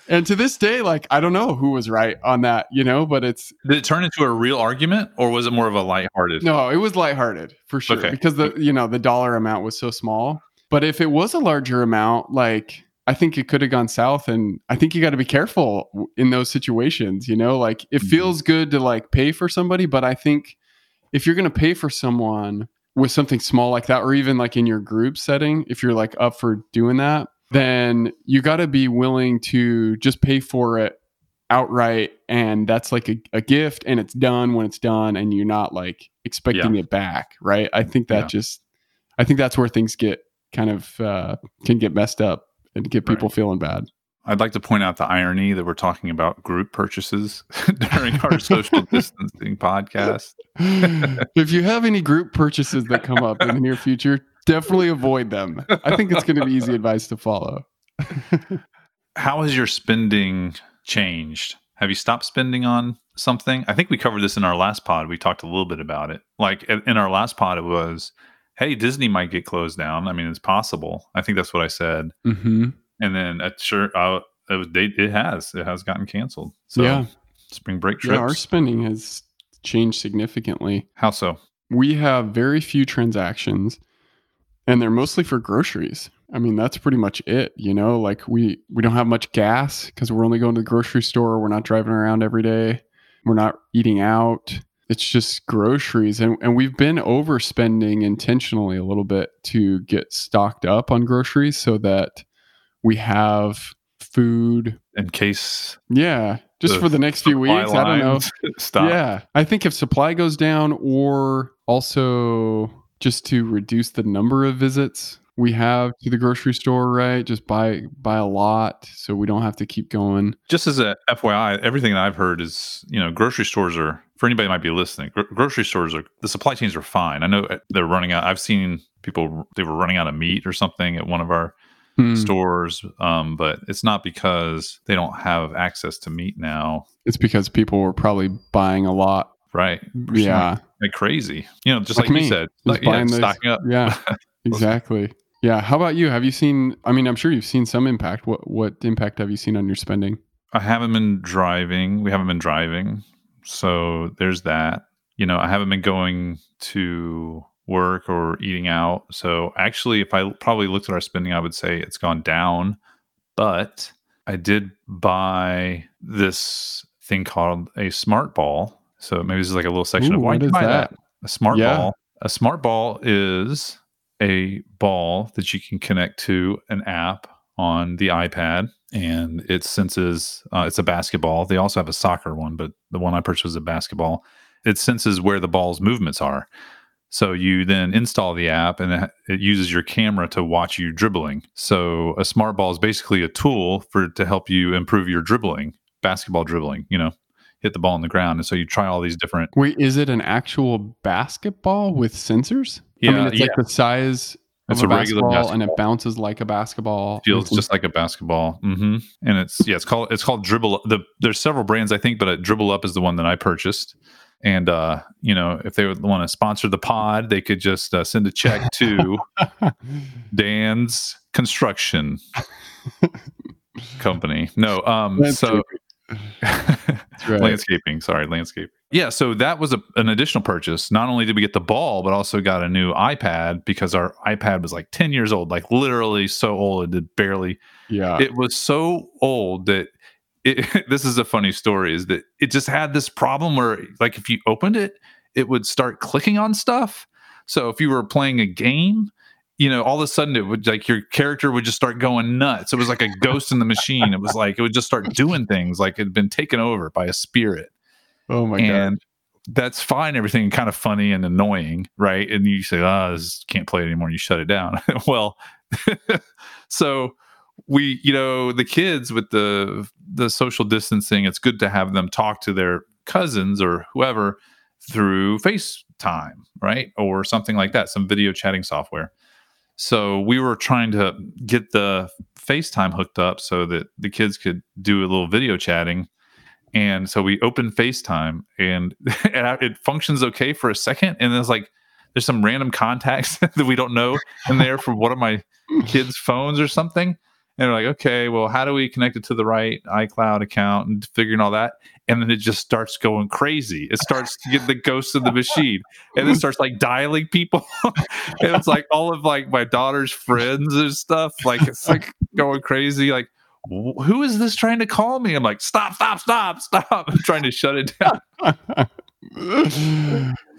Speaker 2: And to this day, like I don't know who was right on that, you know, but it's
Speaker 1: did it turn into a real argument or was it more of a lighthearted?
Speaker 2: No, it was lighthearted for sure. Okay. Because the you know, the dollar amount was so small. But if it was a larger amount, like I think it could have gone south and I think you got to be careful in those situations, you know? Like it mm-hmm. feels good to like pay for somebody, but I think if you're going to pay for someone with something small like that or even like in your group setting, if you're like up for doing that, then you got to be willing to just pay for it outright and that's like a, a, gift and it's done when it's done and you're not like expecting yeah. it back right i think that yeah. just i think that's where things get kind of uh, can get messed up and get people right. feeling bad
Speaker 1: i'd like to point out the irony that we're talking about group purchases during our social distancing podcast
Speaker 2: if you have any group purchases that come up in the near future definitely avoid them. I think it's going to be easy advice to follow.
Speaker 1: How has your spending changed? Have you stopped spending on something? I think we covered this in our last pod. We talked a little bit about it. Like in our last pod, it was, hey, Disney might get closed down. I mean, it's possible. I think that's what I said.
Speaker 2: Mm-hmm.
Speaker 1: And then uh, sure, uh, it, was, they, it has it has gotten canceled. So
Speaker 2: yeah,
Speaker 1: spring break trips.
Speaker 2: yeah, our spending has changed significantly.
Speaker 1: How so?
Speaker 2: We have very few transactions, and they're mostly for groceries. I mean, that's pretty much it. You know, like we we don't have much gas because we're only going to the grocery store. We're not driving around every day. We're not eating out. It's just groceries, and and we've been overspending intentionally a little bit to get stocked up on groceries so that we have food
Speaker 1: in case
Speaker 2: yeah just for the next few weeks i don't know
Speaker 1: stop.
Speaker 2: yeah i think if supply goes down or also just to reduce the number of visits we have to the grocery store right? Just buy buy a lot so we don't have to keep going.
Speaker 1: Just as a fyi everything that i've heard is you know grocery stores are for anybody might be listening gro- grocery stores are the supply chains are fine. I know they're running out i've seen people they were running out of meat or something at one of our hmm. stores um, but it's not because they don't have access to meat now.
Speaker 2: It's because people were probably buying a lot
Speaker 1: right
Speaker 2: yeah
Speaker 1: like crazy you know just like, like you said like, yeah, stocking up
Speaker 2: yeah exactly yeah. How about you? Have you seen? I mean, I'm sure you've seen some impact. What what impact have you seen on your spending?
Speaker 1: I haven't been driving. We haven't been driving, so there's that. You know, I haven't been going to work or eating out. So actually, if I probably looked at our spending, I would say it's gone down. But I did buy this thing called a smart ball. So maybe this is like a little section
Speaker 2: Ooh,
Speaker 1: of
Speaker 2: why did buy that? that?
Speaker 1: A smart yeah. ball. A smart ball is a ball that you can connect to an app on the iPad and it senses uh, it's a basketball. They also have a soccer one, but the one I purchased was a basketball. It senses where the ball's movements are. So you then install the app and it uses your camera to watch you dribbling. So a smart ball is basically a tool for to help you improve your dribbling, basketball dribbling, you know, hit the ball on the ground. And so you try all these different
Speaker 2: Wait, is it an actual basketball with sensors?
Speaker 1: Yeah,
Speaker 2: I mean, it's
Speaker 1: yeah.
Speaker 2: like the size
Speaker 1: it's
Speaker 2: a,
Speaker 1: a regular
Speaker 2: basketball, and it bounces like a basketball.
Speaker 1: Feels just like a basketball. Mm-hmm. And it's yeah, it's called it's called Dribble. The there's several brands I think, but uh, Dribble Up is the one that I purchased. And uh, you know, if they would want to sponsor the pod, they could just uh, send a check to Dan's Construction Company. No, um,
Speaker 2: That's
Speaker 1: so
Speaker 2: right.
Speaker 1: landscaping. Sorry, landscape. Yeah, so that was a, an additional purchase. Not only did we get the ball, but also got a new iPad because our iPad was like 10 years old, like literally so old it did barely.
Speaker 2: Yeah.
Speaker 1: It was so old that it, this is a funny story is that it just had this problem where like if you opened it, it would start clicking on stuff. So if you were playing a game, you know, all of a sudden it would like your character would just start going nuts. It was like a ghost in the machine. It was like it would just start doing things like it had been taken over by a spirit.
Speaker 2: Oh my
Speaker 1: and
Speaker 2: god.
Speaker 1: that's fine, everything kind of funny and annoying, right? And you say, "Ah, oh, this can't play it anymore." And you shut it down. well, so we, you know, the kids with the the social distancing, it's good to have them talk to their cousins or whoever through FaceTime, right? Or something like that, some video chatting software. So we were trying to get the FaceTime hooked up so that the kids could do a little video chatting. And so we opened FaceTime and it functions okay for a second. And it's like, there's some random contacts that we don't know in there from one of my kids' phones or something. And they're like, okay, well, how do we connect it to the right iCloud account and figuring all that? And then it just starts going crazy. It starts to get the ghost of the machine, and it starts like dialing people. and it's like all of like my daughter's friends and stuff. Like it's like going crazy. Like, who is this trying to call me? I'm like, stop, stop, stop, stop. I'm trying to shut it down.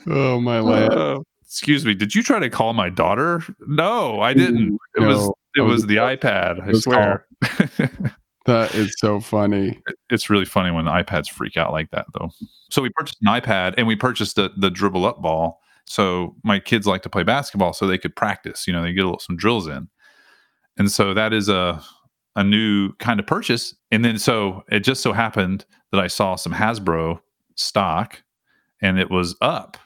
Speaker 2: oh my lord.
Speaker 1: Uh, excuse me. Did you try to call my daughter? No, I didn't. It
Speaker 2: No.
Speaker 1: was it was the iPad. I swear.
Speaker 2: That is so funny.
Speaker 1: it's really funny when iPads freak out like that, though. So we purchased an iPad and we purchased the the dribble up ball. So my kids like to play basketball, so they could practice. You know, they get a little, some drills in, and so that is a a new kind of purchase. And then so it just so happened that I saw some Hasbro stock, and it was up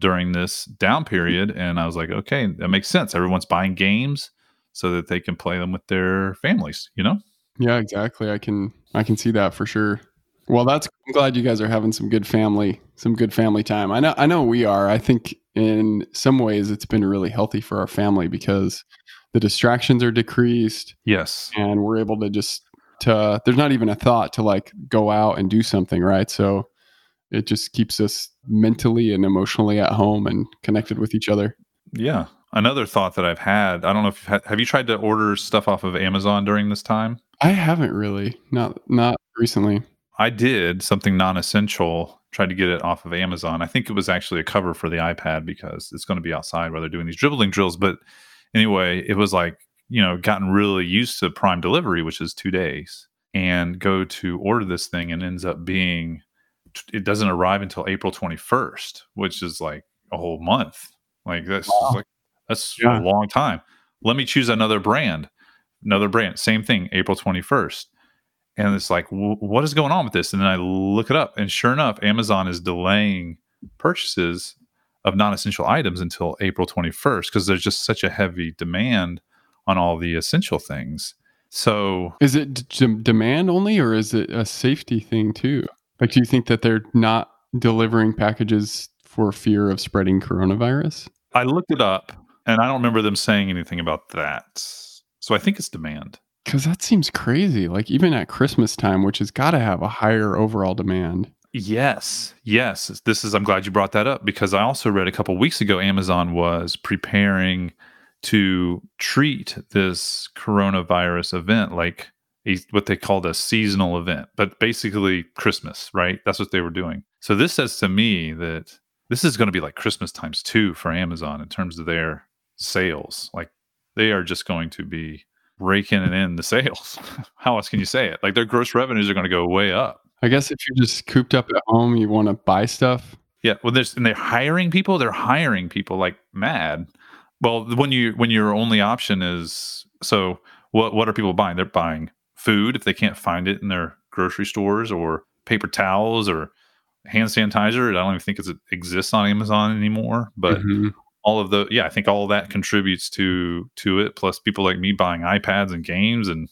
Speaker 1: during this down period, and I was like, okay, that makes sense. Everyone's buying games so that they can play them with their families. You know.
Speaker 2: Yeah, exactly. I can I can see that for sure. Well, that's I'm glad you guys are having some good family, some good family time. I know I know we are. I think in some ways it's been really healthy for our family because the distractions are decreased
Speaker 1: Yes.
Speaker 2: and we're able to just to there's not even a thought to like go out and do something, right? So it just keeps us mentally and emotionally at home and connected with each other.
Speaker 1: Yeah. Another thought that I've had, I don't know if have you tried to order stuff off of Amazon during this time?
Speaker 2: I haven't really, not not recently.
Speaker 1: I did something non-essential, tried to get it off of Amazon. I think it was actually a cover for the iPad because it's going to be outside while they're doing these dribbling drills. But anyway, it was like, you know, gotten really used to prime delivery, which is two days, and go to order this thing and ends up being it doesn't arrive until April 21st, which is like a whole month. Like that's
Speaker 2: Wow.
Speaker 1: like that's
Speaker 2: Yeah.
Speaker 1: a long time. Let me choose another brand. Another brand, same thing, April 21st. And it's like, wh- what is going on with this? And then I look it up, and sure enough, Amazon is delaying purchases of non-essential items until April 21st because there's just such a heavy demand on all the essential things. So
Speaker 2: Is it d- demand only or is it a safety thing too? Like, do you think that they're not delivering packages for fear of spreading coronavirus?
Speaker 1: I looked it up, and I don't remember them saying anything about that. So I think it's demand.
Speaker 2: Because that seems crazy. Like, even at Christmas time, which has got to have a higher overall demand.
Speaker 1: Yes, yes. This is. I'm glad you brought that up because I also read a couple weeks ago Amazon was preparing to treat this coronavirus event like a, what they called a seasonal event, but basically Christmas, right? That's what they were doing. So this says to me that this is going to be like Christmas times two for Amazon in terms of their sales. Like they are just going to be raking it in the sales. How else can you say it? Like their gross revenues are going to go way up.
Speaker 2: I guess if you're just cooped up at home, you want to buy stuff.
Speaker 1: Yeah, well, there's and they're hiring people. They're hiring people like mad. Well, when you when your only option is so, what what are people buying? They're buying food if they can't find it in their grocery stores, or paper towels, or hand sanitizer. I don't even think it exists on Amazon anymore. But
Speaker 2: Mhm.
Speaker 1: All of the yeah, I think all of that contributes to to it. Plus, people like me buying iPads and games and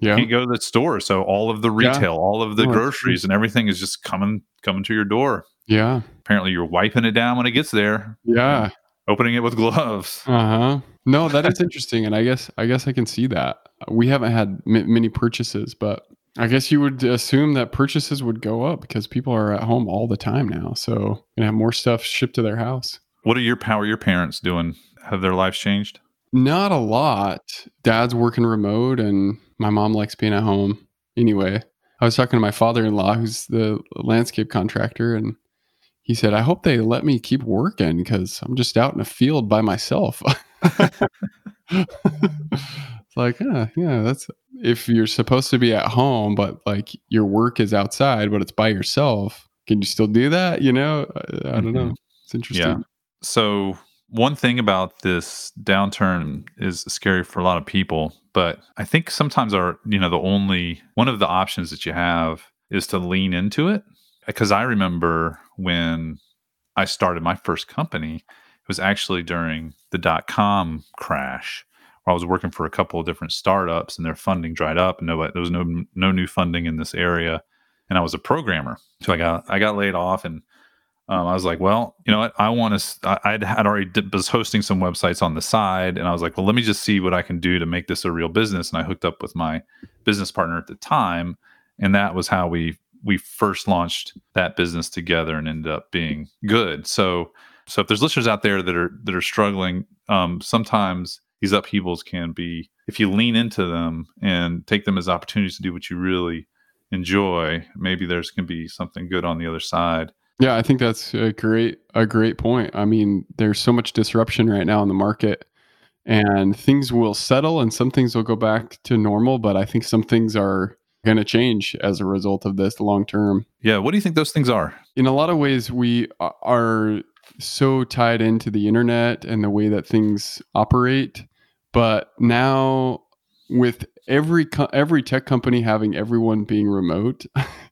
Speaker 2: yeah,
Speaker 1: can't go to the store, so all of the
Speaker 2: Yeah.
Speaker 1: retail, all of the
Speaker 2: Oh,
Speaker 1: groceries, and everything is just coming coming to your door
Speaker 2: yeah,
Speaker 1: apparently you're wiping it down when it gets there
Speaker 2: yeah.
Speaker 1: opening it with gloves
Speaker 2: Uh huh. No, that is interesting, and I guess I guess I can see that. We haven't had m- many purchases, but I guess you would assume that purchases would go up because people are at home all the time now, so gonna have more stuff shipped to their house.
Speaker 1: What are your how are your parents doing have their lives changed
Speaker 2: Not a lot. Dad's working remote, and my mom likes being at home. Anyway, I was talking to my father-in-law, who's the landscape contractor, and he said, "I hope they let me keep working because I'm just out in a field by myself." it's like, uh, yeah, that's if you're supposed to be at home, but like your work is outside, but it's by yourself. Can you still do that? You know, I, I don't know.
Speaker 1: Mhm.
Speaker 2: It's interesting.
Speaker 1: Yeah. So one thing about this downturn is scary for a lot of people but i think sometimes our you know the only one of the options that you have is to lean into it. Because i remember when i started my first company it was actually during the dot com crash where i was working for a couple of different startups and their funding dried up and nobody there was no no new funding in this area and i was a programmer. So i got i got laid off and um, I was like, well, you know what? I want to. I had already did, was hosting some websites on the side, and I was like, well, let me just see what I can do to make this a real business. And I hooked up with my business partner at the time, and that was how we we first launched that business together, and ended up being good. So, so if there's listeners out there that are that are struggling, um, sometimes these upheavals can be if you lean into them and take them as opportunities to do what you really enjoy. Maybe there's to be something good on the other side.
Speaker 2: Yeah, I think that's a great a great point. I mean, there's so much disruption right now in the market and things will settle and some things will go back to normal, but I think some things are going to change as a result of this long term.
Speaker 1: Yeah, what do you think those things are?
Speaker 2: In a lot of ways we are so tied into the internet and the way that things operate, but now with every co- every tech company having everyone being remote,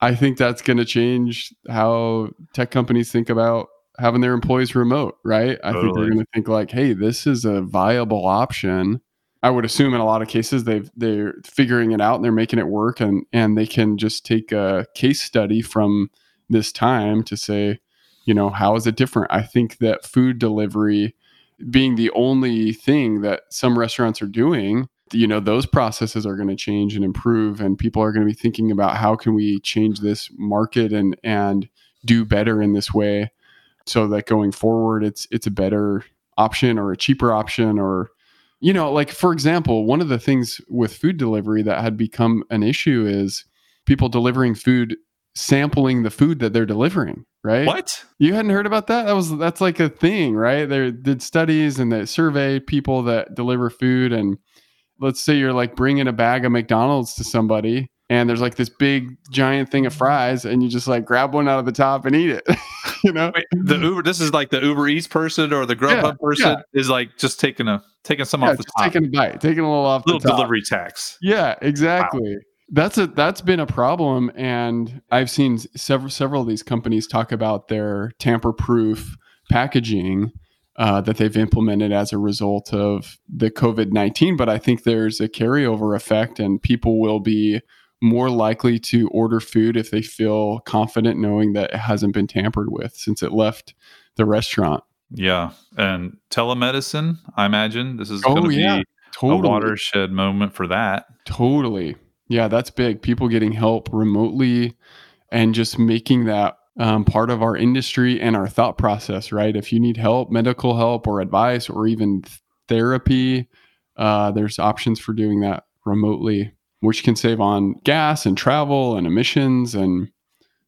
Speaker 2: I think that's going to change how tech companies think about having their employees remote, right? I think they're going to think like, "Hey, this is a viable option. I would assume in a lot of cases they've they're figuring it out and they're making it work and and they can just take a case study from this time to say, you know, how is it different? I think that food delivery being the only thing that some restaurants are doing, you know, those processes are going to change and improve and people are going to be thinking about how can we change this market and and do better in this way so that going forward it's it's a better option or a cheaper option or you know, like for example, one of the things with food delivery that had become an issue is people delivering food sampling the food that they're delivering, right?
Speaker 1: What?
Speaker 2: You hadn't heard about that? That was that's like a thing, right? They did studies and they surveyed people that deliver food and let's say you're like bringing a bag of McDonald's to somebody and there's like this big giant thing of fries and you just like grab one out of the top and eat it. you know?
Speaker 1: Wait, the Uber this is like the Uber Eats person or the Grubhub
Speaker 2: Yeah,
Speaker 1: person
Speaker 2: yeah.
Speaker 1: is like just taking a taking some
Speaker 2: Yeah,
Speaker 1: off the top.
Speaker 2: taking a bite, taking a little off
Speaker 1: little
Speaker 2: the top.
Speaker 1: delivery tax.
Speaker 2: Yeah, exactly. That's a that's been a problem, and I've seen several several of these companies talk about their tamper-proof packaging uh, that they've implemented as a result of the COVID nineteen. But I think there's a carryover effect, and people will be more likely to order food if they feel confident knowing that it hasn't been tampered with since it left the restaurant.
Speaker 1: Yeah. And telemedicine, I imagine this is
Speaker 2: Oh,
Speaker 1: going to
Speaker 2: yeah.
Speaker 1: be a
Speaker 2: Totally.
Speaker 1: watershed moment for that.
Speaker 2: Totally. Yeah, that's big. People getting help remotely and just making that um, part of our industry and our thought process, right? If you need help, medical help or advice or even therapy, uh, there's options for doing that remotely, which can save on gas and travel and emissions and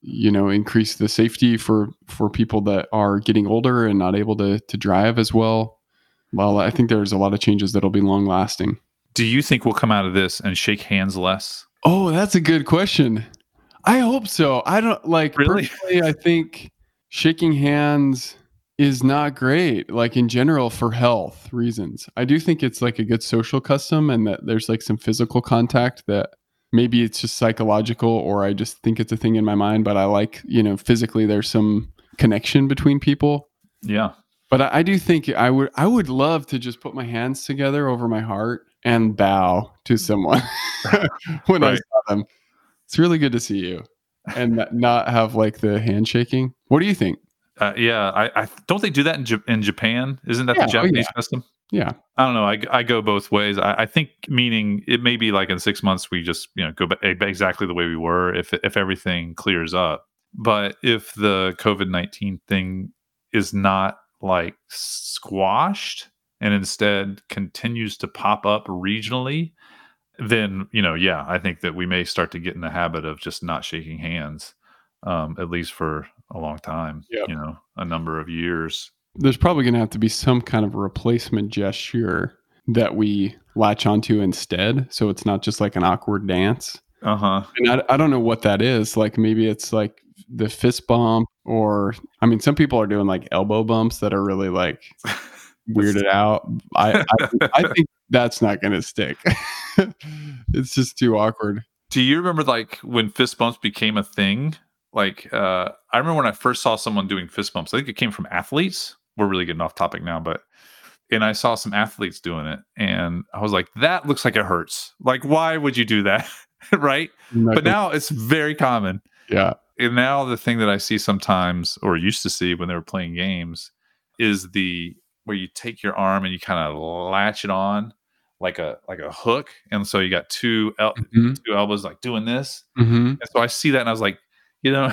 Speaker 2: you know increase the safety for for people that are getting older and not able to to drive as well. Well, I think there's a lot of changes that'll be long lasting.
Speaker 1: Do you think we'll come out of this and shake hands less?
Speaker 2: Oh, that's a good question. I hope so. I don't like
Speaker 1: Really?
Speaker 2: personally, I think shaking hands is not great, like in general for health reasons. I do think it's like a good social custom and that there's like some physical contact that maybe it's just psychological or I just think it's a thing in my mind, but I like, you know, physically there's some connection between people.
Speaker 1: Yeah.
Speaker 2: But I, I do think I would I would love to just put my hands together over my heart and bow to someone when I saw them. It's really good to see you and not- have like the handshaking. What do you think?
Speaker 1: Uh, yeah. I, I don't they do that in, Ja- in Japan? Isn't that
Speaker 2: Yeah,
Speaker 1: the
Speaker 2: oh,
Speaker 1: Japanese
Speaker 2: yeah.
Speaker 1: custom?
Speaker 2: Yeah.
Speaker 1: I don't know. I, I go both ways. I, I think meaning it may be like in six months we just you know go back exactly the way we were if if everything clears up. But if the COVID nineteen thing is not like squashed and instead continues to pop up regionally, then you know yeah I think that we may start to get in the habit of just not shaking hands, um, at least for a long time. You know, a number of years.
Speaker 2: There's probably going to have to be some kind of replacement gesture that we latch onto instead. So it's not just like an awkward dance.
Speaker 1: Uh huh.
Speaker 2: And I, I don't know what that is. Like maybe it's like the fist bump, or I mean, some people are doing like elbow bumps that are really like weirded out. I I, I think that's not going to stick. it's just too awkward.
Speaker 1: Do you remember like when fist bumps became a thing? Like uh I remember when I first saw someone doing fist bumps. I think it came from athletes. We're really getting off topic now, but and I saw some athletes doing it and I was like that looks like it hurts. Like why would you do that? right? But now it's very common.
Speaker 2: yeah,
Speaker 1: And now the thing that I see sometimes or used to see when they were playing games is the where you take your arm and you kind of latch it on like a like a hook and so you got two el-
Speaker 2: Mhm.
Speaker 1: two elbows like doing this
Speaker 2: hmm
Speaker 1: and so I see that and I was like, you know,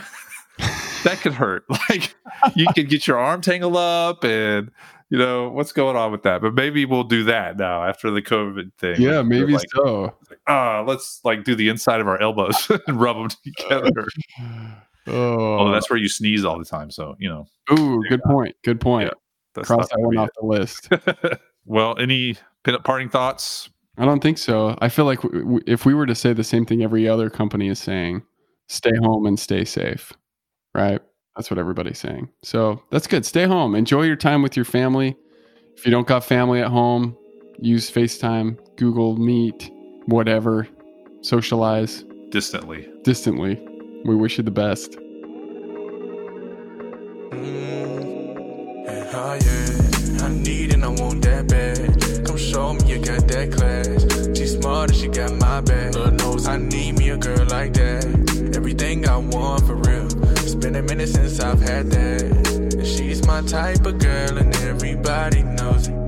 Speaker 1: that could hurt. Like you could get your arm tangled up and you know, what's going on with that? But maybe we'll do that now after the COVID thing.
Speaker 2: yeah, maybe
Speaker 1: like,
Speaker 2: so.
Speaker 1: ah, let's like do the inside of our elbows and rub them together.
Speaker 2: Oh,
Speaker 1: Oh, that's where you sneeze all the time. So, you know,
Speaker 2: ooh, good point. Good point.
Speaker 1: That's
Speaker 2: Cross that one
Speaker 1: gonna
Speaker 2: off the list.
Speaker 1: well, any pin- parting thoughts?
Speaker 2: I don't think so. I feel like w- w- if we were to say the same thing every other company is saying, stay home and stay safe, right? That's what everybody's saying. So that's good. Stay home. Enjoy your time with your family. If you don't got family at home, use FaceTime, Google Meet, whatever. Socialize
Speaker 1: Distantly.
Speaker 2: distantly. We wish you the best.
Speaker 3: And tired. I need and I want that bad. Come show me you got that class. She's smart and she got my back. Lord knows I need me a girl like that. Everything I want for real. It's been a minute since I've had that. And she's my type of girl and everybody knows it.